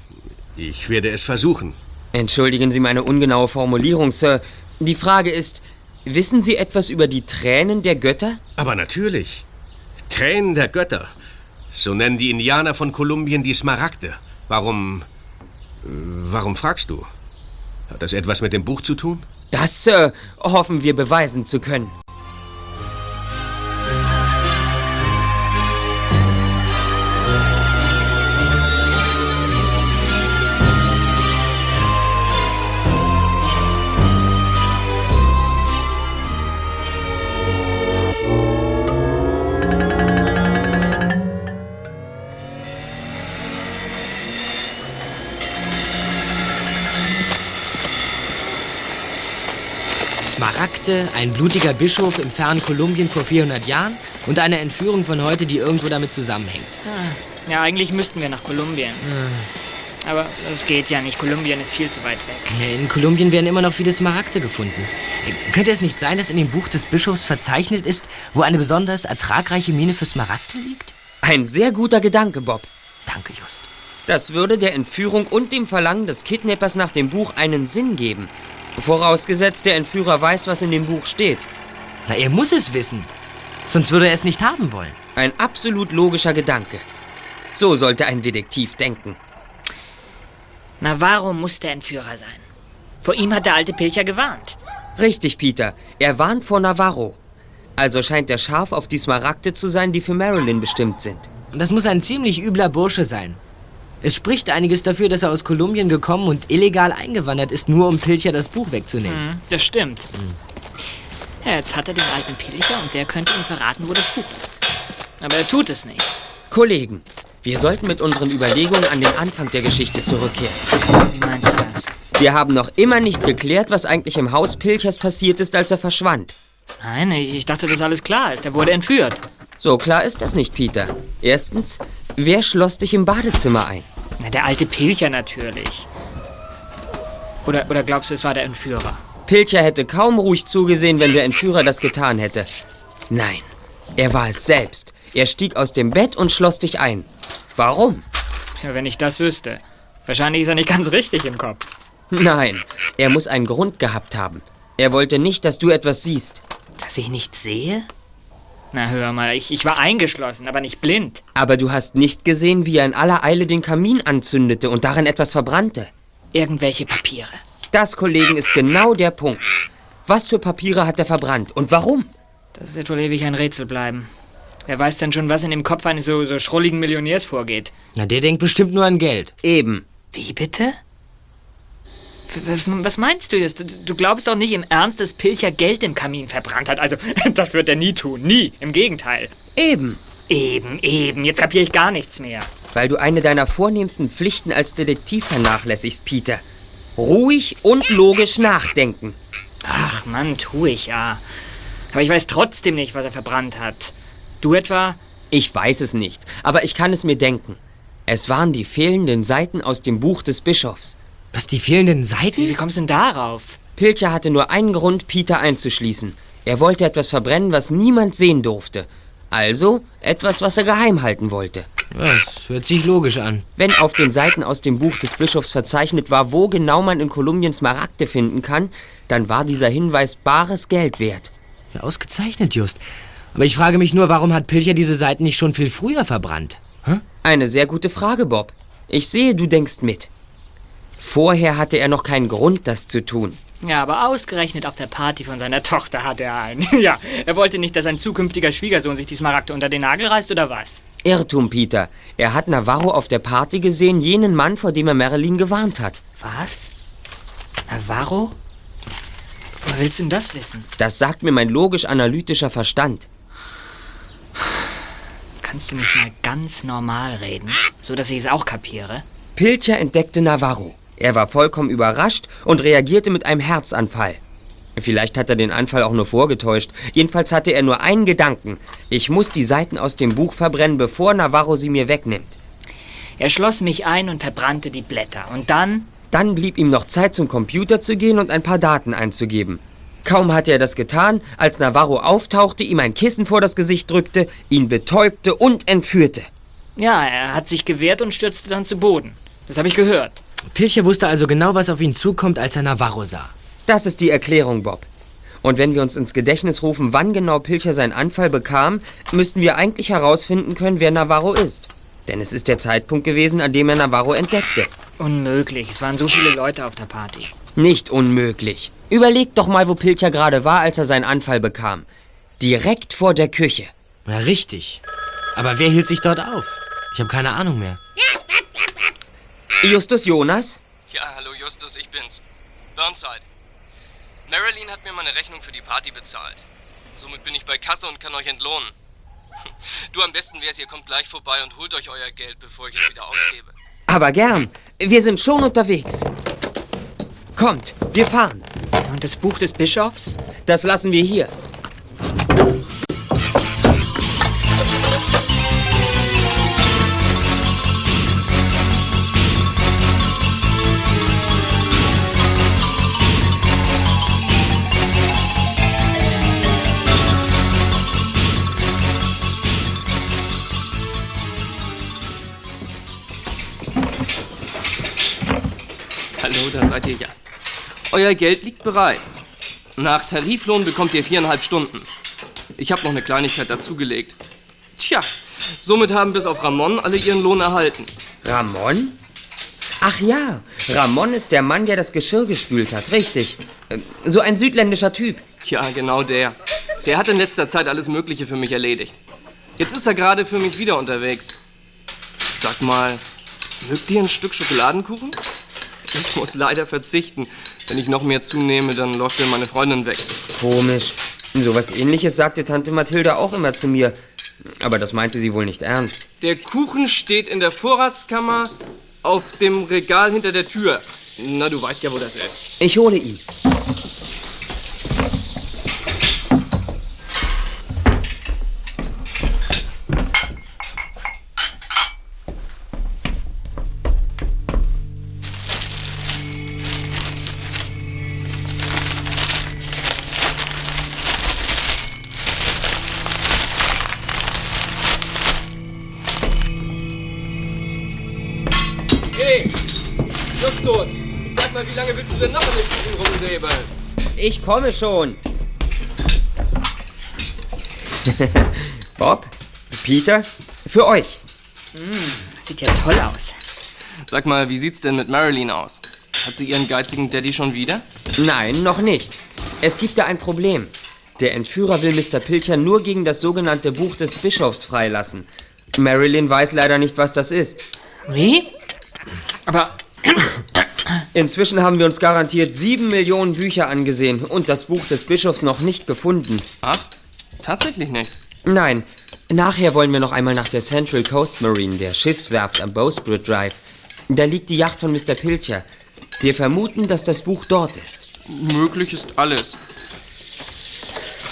O: Ich werde es versuchen.
H: Entschuldigen Sie meine ungenaue Formulierung, Sir. Die Frage ist, wissen Sie etwas über die Tränen der Götter?
O: Aber natürlich. Tränen der Götter. So nennen die Indianer von Kolumbien die Smaragde. Warum. äh, Warum fragst du? Hat das etwas mit dem Buch zu tun?
H: Das, Sir, hoffen wir beweisen zu können.
L: Smaragde, ein blutiger Bischof im fernen Kolumbien vor 400 Jahren und eine Entführung von heute, die irgendwo damit zusammenhängt.
D: Ah, Ja, eigentlich müssten wir nach Kolumbien. Aber das geht ja nicht. Kolumbien ist viel zu weit weg.
L: In Kolumbien werden immer noch viele Smaragde gefunden. Könnte es nicht sein, dass in dem Buch des Bischofs verzeichnet ist, wo eine besonders ertragreiche Mine für Smaragde liegt?
H: Ein sehr guter Gedanke, Bob.
L: Danke, Just.
H: Das würde der Entführung und dem Verlangen des Kidnappers nach dem Buch einen Sinn geben. Vorausgesetzt, der Entführer weiß, was in dem Buch steht.
L: Na, er muss es wissen. Sonst würde er es nicht haben wollen.
H: Ein absolut logischer Gedanke. So sollte ein Detektiv denken.
D: Navarro muss der Entführer sein. Vor ihm hat der alte Pilcher gewarnt.
H: Richtig, Peter. Er warnt vor Navarro. Also scheint er scharf auf die Smaragde zu sein, die für Marilyn bestimmt sind.
L: Und das muss ein ziemlich übler Bursche sein. Es spricht einiges dafür, dass er aus Kolumbien gekommen und illegal eingewandert ist, nur um Pilcher das Buch wegzunehmen.
D: Mhm, das stimmt. Ja, jetzt hat er den alten Pilcher und der könnte ihm verraten, wo das Buch ist. Aber er tut es nicht.
H: Kollegen, wir sollten mit unseren Überlegungen an den Anfang der Geschichte zurückkehren.
D: Wie meinst du das?
H: Wir haben noch immer nicht geklärt, was eigentlich im Haus Pilchers passiert ist, als er verschwand.
D: Nein, ich, ich dachte, dass alles klar ist. Er wurde entführt.
H: So klar ist das nicht, Peter. Erstens, wer schloss dich im Badezimmer ein?
D: Na, der alte Pilcher natürlich. Oder, oder glaubst du, es war der Entführer?
H: Pilcher hätte kaum ruhig zugesehen, wenn der Entführer das getan hätte. Nein, er war es selbst. Er stieg aus dem Bett und schloss dich ein. Warum?
D: Ja, wenn ich das wüsste. Wahrscheinlich ist er nicht (laughs) ganz richtig im Kopf.
H: Nein, er muss einen Grund gehabt haben. Er wollte nicht, dass du etwas siehst.
D: Dass ich nichts sehe? Na, hör mal, ich, ich war eingeschlossen, aber nicht blind.
H: Aber du hast nicht gesehen, wie er in aller Eile den Kamin anzündete und darin etwas verbrannte.
D: Irgendwelche Papiere.
H: Das, Kollegen, ist genau der Punkt. Was für Papiere hat er verbrannt und warum?
D: Das wird wohl ewig ein Rätsel bleiben. Wer weiß denn schon, was in dem Kopf eines so, so schrulligen Millionärs vorgeht?
L: Na, der denkt bestimmt nur an Geld.
H: Eben.
D: Wie bitte? Was, was meinst du jetzt? Du, glaubst doch nicht im Ernst, dass Pilcher Geld im Kamin verbrannt hat. Also, (laughs) das wird er nie tun. Nie. Im Gegenteil.
H: Eben.
D: Eben, eben. Jetzt kapiere ich gar nichts mehr.
H: Weil du eine deiner vornehmsten Pflichten als Detektiv vernachlässigst, Peter. Ruhig und logisch nachdenken.
D: Ach Mann, tu ich ja. Aber ich weiß trotzdem nicht, was er verbrannt hat. Du etwa?
H: Ich weiß es nicht, aber ich kann es mir denken. Es waren die fehlenden Seiten aus dem Buch des Bischofs.
L: Was, die fehlenden Seiten?
D: Wie, wie kommst du denn darauf?
H: Pilcher hatte nur einen Grund, Peter einzuschließen. Er wollte etwas verbrennen, was niemand sehen durfte. Also etwas, was er geheim halten wollte.
L: Das hört sich logisch an.
H: Wenn auf den Seiten aus dem Buch des Bischofs verzeichnet war, wo genau man in Kolumbien Smaragde finden kann, dann war dieser Hinweis bares Geld wert.
L: Ja, ausgezeichnet, Just. Aber ich frage mich nur, warum hat Pilcher diese Seiten nicht schon viel früher verbrannt? Hä?
H: Eine sehr gute Frage, Bob. Ich sehe, du denkst mit. Vorher hatte er noch keinen Grund, das zu tun.
D: Ja, aber ausgerechnet auf der Party von seiner Tochter hat er einen. (laughs) ja, er wollte nicht, dass sein zukünftiger Schwiegersohn sich die Smaragde unter den Nagel reißt, oder was?
H: Irrtum, Peter. Er hat Navarro auf der Party gesehen, jenen Mann, vor dem er Marilyn gewarnt hat.
D: Was? Navarro? Woher willst du denn das wissen?
H: Das sagt mir mein logisch-analytischer Verstand.
D: Kannst du nicht mal ganz normal reden, so dass ich es auch kapiere?
H: Pilcher entdeckte Navarro. Er war vollkommen überrascht und reagierte mit einem Herzanfall. Vielleicht hat er den Anfall auch nur vorgetäuscht. Jedenfalls hatte er nur einen Gedanken. Ich muss die Seiten aus dem Buch verbrennen, bevor Navarro sie mir wegnimmt.
D: Er schloss mich ein und verbrannte die Blätter. Und dann?
H: Dann blieb ihm noch Zeit, zum Computer zu gehen und ein paar Daten einzugeben. Kaum hatte er das getan, als Navarro auftauchte, ihm ein Kissen vor das Gesicht drückte, ihn betäubte und entführte.
D: Ja, er hat sich gewehrt und stürzte dann zu Boden. Das habe ich gehört.
L: Pilcher wusste also genau, was auf ihn zukommt, als er Navarro sah.
H: Das ist die Erklärung, Bob. Und wenn wir uns ins Gedächtnis rufen, wann genau Pilcher seinen Anfall bekam, müssten wir eigentlich herausfinden können, wer Navarro ist. Denn es ist der Zeitpunkt gewesen, an dem er Navarro entdeckte.
D: Unmöglich. Es waren so viele Leute auf der Party.
H: Nicht unmöglich. Überleg doch mal, wo Pilcher gerade war, als er seinen Anfall bekam. Direkt vor der Küche.
L: Na, richtig. Aber wer hielt sich dort auf? Ich habe keine Ahnung mehr.
H: Justus Jonas?
C: Ja, hallo Justus, ich bin's. Burnside. Marilyn hat mir meine Rechnung für die Party bezahlt. Somit bin ich bei Kasse und kann euch entlohnen. (laughs) Du am besten wär's, ihr kommt gleich vorbei und holt euch euer Geld, bevor ich es wieder ausgebe.
H: Aber gern. Wir sind schon unterwegs. Kommt, wir fahren.
D: Und das Buch des Bischofs?
H: Das lassen wir hier.
C: Seid ihr ja. Euer Geld liegt bereit. Nach Tariflohn bekommt ihr viereinhalb Stunden. Ich habe noch eine Kleinigkeit dazugelegt. Tja, somit haben bis auf Ramon alle ihren Lohn erhalten.
H: Ramon? Ach ja, Ramon ist der Mann, der das Geschirr gespült hat, richtig. Ähm, So ein südländischer Typ.
C: Tja, genau der. Der hat in letzter Zeit alles Mögliche für mich erledigt. Jetzt ist er gerade für mich wieder unterwegs. Sag mal, mögt ihr ein Stück Schokoladenkuchen? Ich muss leider verzichten. Wenn ich noch mehr zunehme, dann läuft mir meine Freundin weg.
H: Komisch. Sowas ähnliches sagte Tante Mathilda auch immer zu mir. Aber das meinte sie wohl nicht ernst.
C: Der Kuchen steht in der Vorratskammer auf dem Regal hinter der Tür. Na, du weißt ja, wo das ist.
H: Ich hole ihn.
C: Willst du denn noch an dem Kuchen rumsäbeln?
H: Ich komme schon. (laughs) Bob, Peter, für euch.
D: sieht ja toll aus.
C: Sag mal, wie sieht's denn mit Marilyn aus? Hat sie ihren geizigen Daddy schon wieder?
H: Nein, noch nicht. Es gibt da ein Problem. Der Entführer will Mr. Pilcher nur gegen das sogenannte Buch des Bischofs freilassen. Marilyn weiß leider nicht, was das ist.
D: Wie? Aber
H: Inzwischen haben wir uns garantiert sieben Millionen Bücher angesehen und das Buch des Bischofs noch nicht gefunden.
C: Ach, tatsächlich nicht.
H: Nein, nachher wollen wir noch einmal nach der Central Coast Marine, der Schiffswerft am Bowsprit Drive. Da liegt die Yacht von Mr. Pilcher. Wir vermuten, dass das Buch dort ist.
C: Möglich ist alles.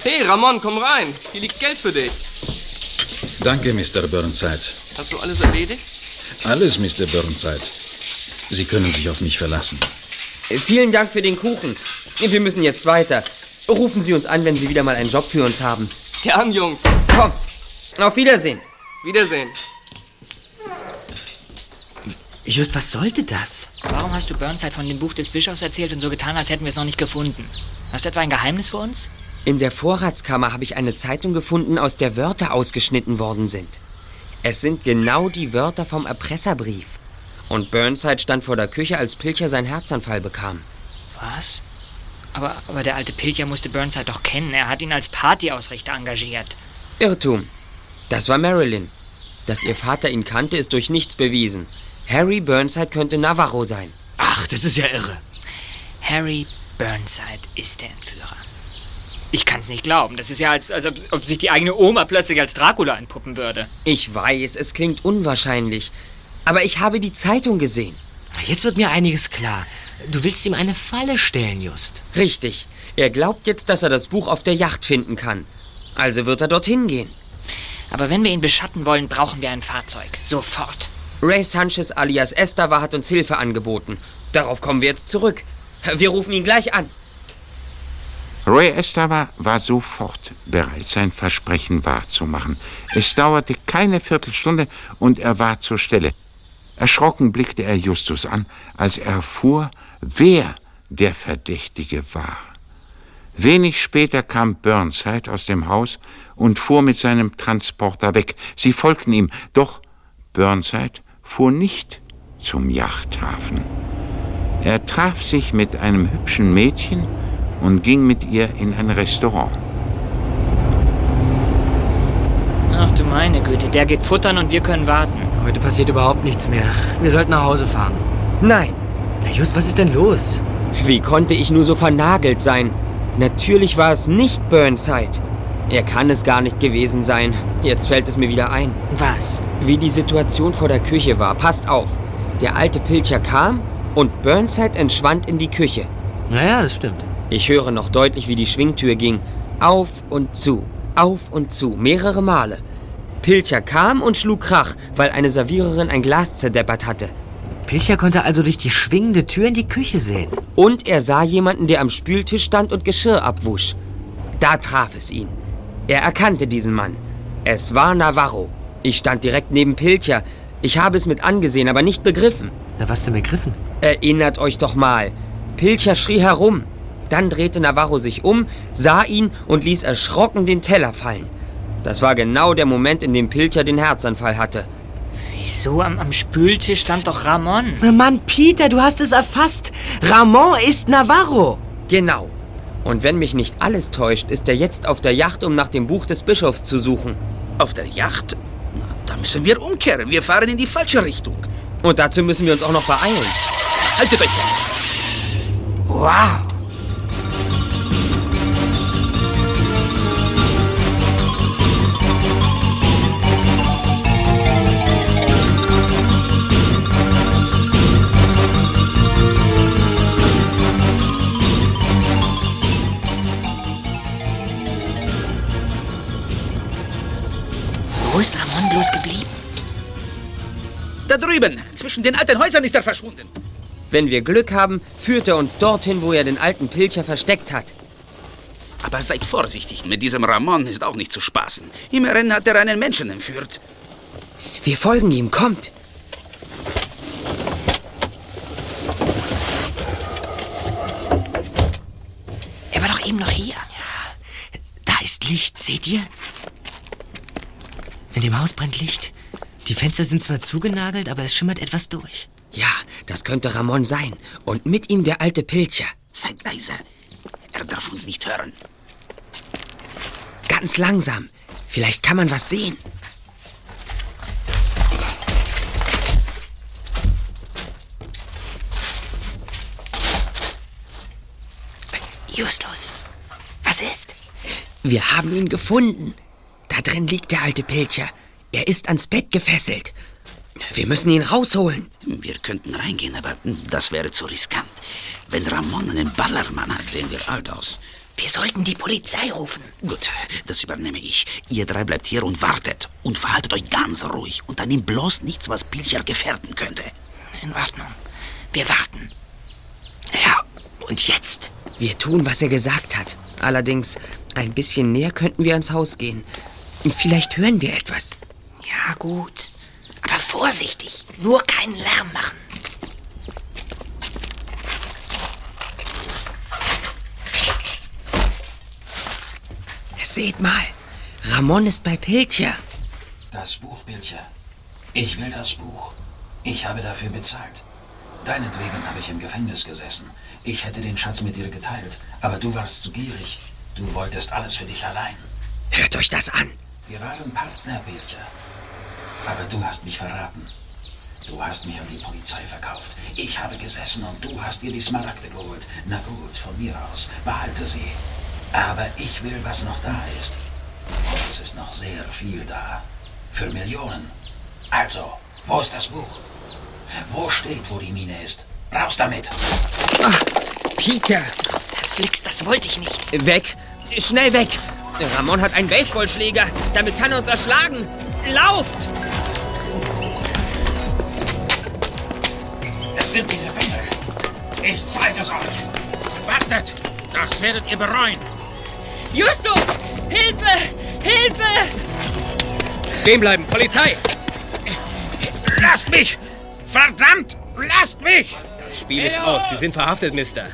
C: Hey, Ramon, komm rein. Hier liegt Geld für dich.
P: Danke, Mr. Burnside.
C: Hast du alles erledigt?
P: Alles, Mr. Burnside. Sie können sich auf mich verlassen.
H: Äh, Vielen Dank für den Kuchen. Wir müssen jetzt weiter. Rufen Sie uns an, wenn Sie wieder mal einen Job für uns haben.
C: Gern, Jungs.
H: Kommt. Auf Wiedersehen.
C: Wiedersehen.
L: Just, was sollte das?
D: Warum hast du Burnside von dem Buch des Bischofs erzählt und so getan, als hätten wir es noch nicht gefunden? Hast du etwa ein Geheimnis für uns?
H: In der Vorratskammer habe ich eine Zeitung gefunden, aus der Wörter ausgeschnitten worden sind. Es sind genau die Wörter vom Erpresserbrief. Und Burnside stand vor der Küche, als Pilcher seinen Herzanfall bekam.
D: Was? Aber, aber der alte Pilcher musste Burnside doch kennen. Er hat ihn als Partyausrichter engagiert.
H: Irrtum. Das war Marilyn. Dass ihr Vater ihn kannte, ist durch nichts bewiesen. Harry Burnside könnte Navajo sein.
L: Ach, das ist ja irre.
D: Harry Burnside ist der Entführer. Ich kann's nicht glauben. Das ist ja, als, als ob, ob sich die eigene Oma plötzlich als Dracula entpuppen würde.
H: Ich weiß, es klingt unwahrscheinlich. Aber ich habe die Zeitung gesehen.
L: Jetzt wird mir einiges klar. Du willst ihm eine Falle stellen, Just.
H: Richtig. Er glaubt jetzt, dass er das Buch auf der Yacht finden kann. Also wird er dorthin gehen.
D: Aber wenn wir ihn beschatten wollen, brauchen wir ein Fahrzeug. Sofort.
H: Ray Sanchez alias Estava hat uns Hilfe angeboten. Darauf kommen wir jetzt zurück. Wir rufen ihn gleich an.
B: Roy Estava war sofort bereit, sein Versprechen wahrzumachen. Es dauerte keine Viertelstunde und er war zur Stelle. Erschrocken blickte er Justus an, als er erfuhr, wer der Verdächtige war. Wenig später kam Burnside aus dem Haus und fuhr mit seinem Transporter weg. Sie folgten ihm, doch Burnside fuhr nicht zum Yachthafen. Er traf sich mit einem hübschen Mädchen und ging mit ihr in ein Restaurant.
D: Ach du meine Güte, der geht futtern und wir können warten.
L: Heute passiert überhaupt nichts mehr. Wir sollten nach Hause fahren.
H: Nein.
L: Na Just, was ist denn los?
H: Wie konnte ich nur so vernagelt sein? Natürlich war es nicht Burnside. Er kann es gar nicht gewesen sein. Jetzt fällt es mir wieder ein.
D: Was?
H: Wie die Situation vor der Küche war. Passt auf. Der alte Pilcher kam und Burnside entschwand in die Küche.
L: Naja, das stimmt.
H: Ich höre noch deutlich, wie die Schwingtür ging. Auf und zu, auf und zu, mehrere Male. Pilcher kam und schlug Krach, weil eine Serviererin ein Glas zerdeppert hatte.
L: Pilcher konnte also durch die schwingende Tür in die Küche sehen.
H: Und er sah jemanden, der am Spültisch stand und Geschirr abwusch. Da traf es ihn. Er erkannte diesen Mann. Es war Navarro. Ich stand direkt neben Pilcher. Ich habe es mit angesehen, aber nicht begriffen.
L: Na, was denn begriffen?
H: Erinnert euch doch mal. Pilcher schrie herum. Dann drehte Navarro sich um, sah ihn und ließ erschrocken den Teller fallen. Das war genau der Moment, in dem Pilcher den Herzanfall hatte.
D: Wieso? Am, am Spültisch stand doch Ramon.
L: Mann, Peter, du hast es erfasst. Ramon ist Navarro.
H: Genau. Und wenn mich nicht alles täuscht, ist er jetzt auf der Yacht, um nach dem Buch des Bischofs zu suchen.
G: Auf der Yacht? Na, da müssen wir umkehren. Wir fahren in die falsche Richtung.
H: Und dazu müssen wir uns auch noch beeilen.
G: Haltet euch fest.
H: Wow.
L: Bloß geblieben?
G: Da drüben, zwischen den alten Häusern ist er verschwunden.
H: Wenn wir Glück haben, führt er uns dorthin, wo er den alten Pilcher versteckt hat.
G: Aber seid vorsichtig, mit diesem Ramon ist auch nicht zu spaßen. Immerhin hat er einen Menschen entführt.
H: Wir folgen ihm, kommt.
L: Er war doch eben noch hier. Ja. Da ist Licht, seht ihr? In dem Haus brennt Licht. Die Fenster sind zwar zugenagelt, aber es schimmert etwas durch.
H: Ja, das könnte Ramon sein. Und mit ihm der alte Pilcher.
G: Seid leise. Er darf uns nicht hören.
H: Ganz langsam. Vielleicht kann man was sehen.
L: Justus, was ist?
H: Wir haben ihn gefunden. Da drin liegt der alte Pilcher. Er ist ans Bett gefesselt. Wir müssen ihn rausholen.
G: Wir könnten reingehen, aber das wäre zu riskant. Wenn Ramon einen Ballermann hat, sehen wir alt aus.
L: Wir sollten die Polizei rufen.
G: Gut, das übernehme ich. Ihr drei bleibt hier und wartet. Und verhaltet euch ganz ruhig. Und dann nehmt bloß nichts, was Pilcher gefährden könnte.
L: In Ordnung. Wir warten. Ja, und jetzt?
H: Wir tun, was er gesagt hat. Allerdings, ein bisschen näher könnten wir ans Haus gehen. Vielleicht hören wir etwas.
L: Ja, gut. Aber vorsichtig. Nur keinen Lärm machen.
H: Seht mal. Ramon ist bei Pilcher.
P: Das Buch, Pilcher. Ich will das Buch. Ich habe dafür bezahlt. Deinetwegen habe ich im Gefängnis gesessen. Ich hätte den Schatz mit dir geteilt, aber du warst zu gierig. Du wolltest alles für dich allein.
H: Hört euch das an.
P: Wir waren Partner, Pilcher. Aber du hast mich verraten. Du hast mich an die Polizei verkauft. Ich habe gesessen und du hast dir die Smaragde geholt. Na gut, von mir aus. Behalte sie. Aber ich will, was noch da ist. Und es ist noch sehr viel da. Für Millionen. Also, wo ist das Buch? Wo steht, wo die Mine ist? Raus damit!
H: Ach, Peter!
L: Verflixt, das wollte ich nicht.
H: Weg! Schnell weg! Ramon hat einen Baseballschläger. Damit kann er uns erschlagen. Lauft!
Q: Es sind diese Fälle. Ich zeige es euch. Wartet! Das werdet ihr bereuen.
D: Justus! Hilfe! Hilfe!
Q: Stehen bleiben, Polizei! Lasst mich! Verdammt! Lasst mich!
R: Das Spiel ist aus. Sie sind verhaftet, Mister.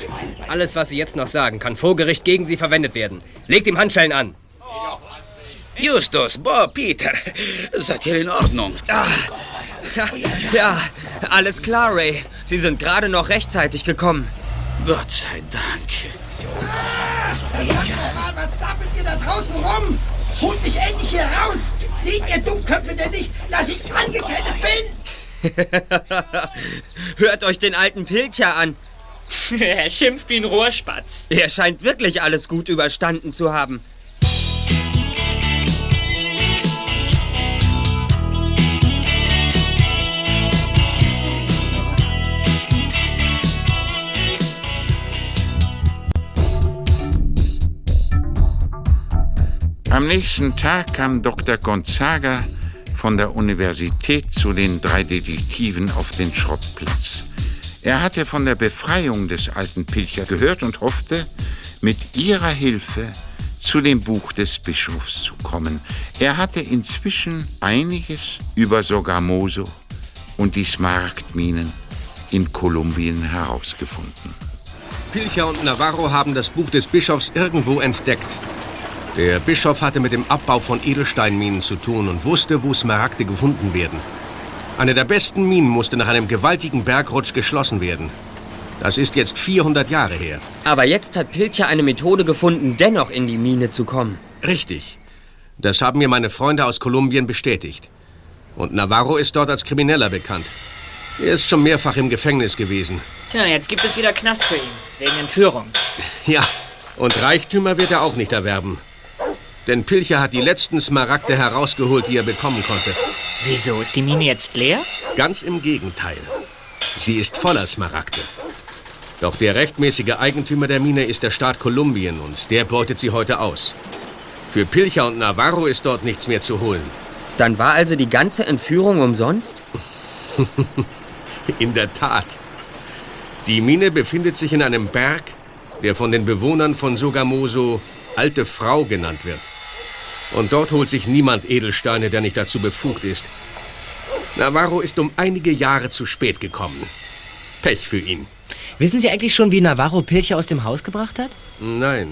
R: Alles, was Sie jetzt noch sagen, kann vor Gericht gegen Sie verwendet werden. Legt ihm Handschellen an.
G: Justus, Bob, Peter, seid ihr in Ordnung?
H: Ah, ja, ja, alles klar, Ray. Sie sind gerade noch rechtzeitig gekommen.
G: Gott sei Dank.
E: Was sappelt ihr da draußen rum? Holt mich endlich hier raus! Seht ihr Dummköpfe denn nicht, dass ich angekettet bin? (laughs)
H: Hört euch den alten Pilcher an. (laughs)
D: er schimpft wie ein Rohrspatz.
H: Er scheint wirklich alles gut überstanden zu haben.
B: Am nächsten Tag kam Dr. Gonzaga von der Universität zu den drei Detektiven auf den Schrottplatz. Er hatte von der Befreiung des alten Pilcher gehört und hoffte, mit ihrer Hilfe zu dem Buch des Bischofs zu kommen. Er hatte inzwischen einiges über Sogamoso und die Smaragdminen in Kolumbien herausgefunden.
O: Pilcher und Navarro haben das Buch des Bischofs irgendwo entdeckt. Der Bischof hatte mit dem Abbau von Edelsteinminen zu tun und wusste, wo Smaragde gefunden werden. Eine der besten Minen musste nach einem gewaltigen Bergrutsch geschlossen werden. Das ist jetzt 400 Jahre her.
H: Aber jetzt hat Pilcher eine Methode gefunden, dennoch in die Mine zu kommen.
O: Richtig. Das haben mir meine Freunde aus Kolumbien bestätigt. Und Navarro ist dort als Krimineller bekannt. Er ist schon mehrfach im Gefängnis gewesen.
D: Tja, jetzt gibt es wieder Knast für ihn. Wegen Entführung.
O: Ja, und Reichtümer wird er auch nicht erwerben. Denn Pilcher hat die letzten Smaragde herausgeholt, die er bekommen konnte.
D: Wieso? Ist die Mine jetzt leer?
O: Ganz im Gegenteil. Sie ist voller Smaragde. Doch der rechtmäßige Eigentümer der Mine ist der Staat Kolumbien und der beutet sie heute aus. Für Pilcher und Navarro ist dort nichts mehr zu holen.
H: Dann war also die ganze Entführung umsonst? (laughs)
O: In der Tat. Die Mine befindet sich in einem Berg, der von den Bewohnern von Sogamoso Alte Frau genannt wird. Und dort holt sich niemand Edelsteine, der nicht dazu befugt ist. Navarro ist um einige Jahre zu spät gekommen. Pech für ihn.
L: Wissen Sie eigentlich schon, wie Navarro Pilcher aus dem Haus gebracht hat?
O: Nein,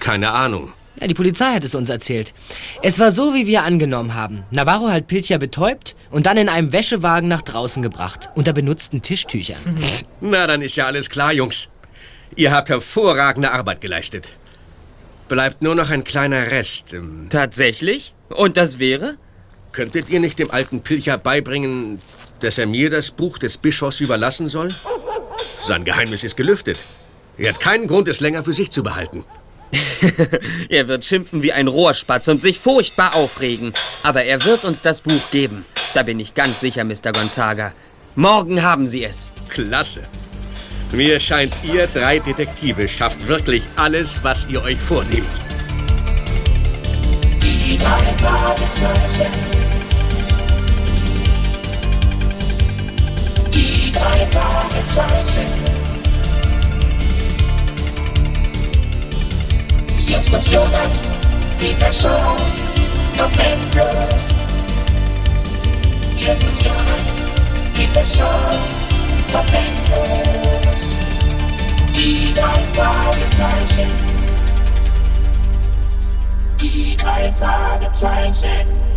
O: keine Ahnung.
L: Ja, die Polizei hat es uns erzählt. Es war so, wie wir angenommen haben. Navarro hat Pilcher betäubt und dann in einem Wäschewagen nach draußen gebracht, unter benutzten Tischtüchern. (laughs)
O: Na, dann ist ja alles klar, Jungs. Ihr habt hervorragende Arbeit geleistet. Bleibt nur noch ein kleiner Rest.
H: Tatsächlich? Und das wäre?
O: Könntet ihr nicht dem alten Pilcher beibringen, dass er mir das Buch des Bischofs überlassen soll? Sein Geheimnis ist gelüftet. Er hat keinen Grund, es länger für sich zu behalten. (laughs)
H: er wird schimpfen wie ein Rohrspatz und sich furchtbar aufregen. Aber er wird uns das Buch geben. Da bin ich ganz sicher, Mr. Gonzaga. Morgen haben Sie es.
O: Klasse. Mir scheint, ihr drei Detektive schafft wirklich alles, was ihr euch vornehmt.
A: Die drei Fragezeichen. Die drei Fragezeichen. Justus Jonas, Peter Shaw, Tom Andrews. Justus Jonas, Peter Shaw, Tom Andrews. Die Fragezeichen. Die drei.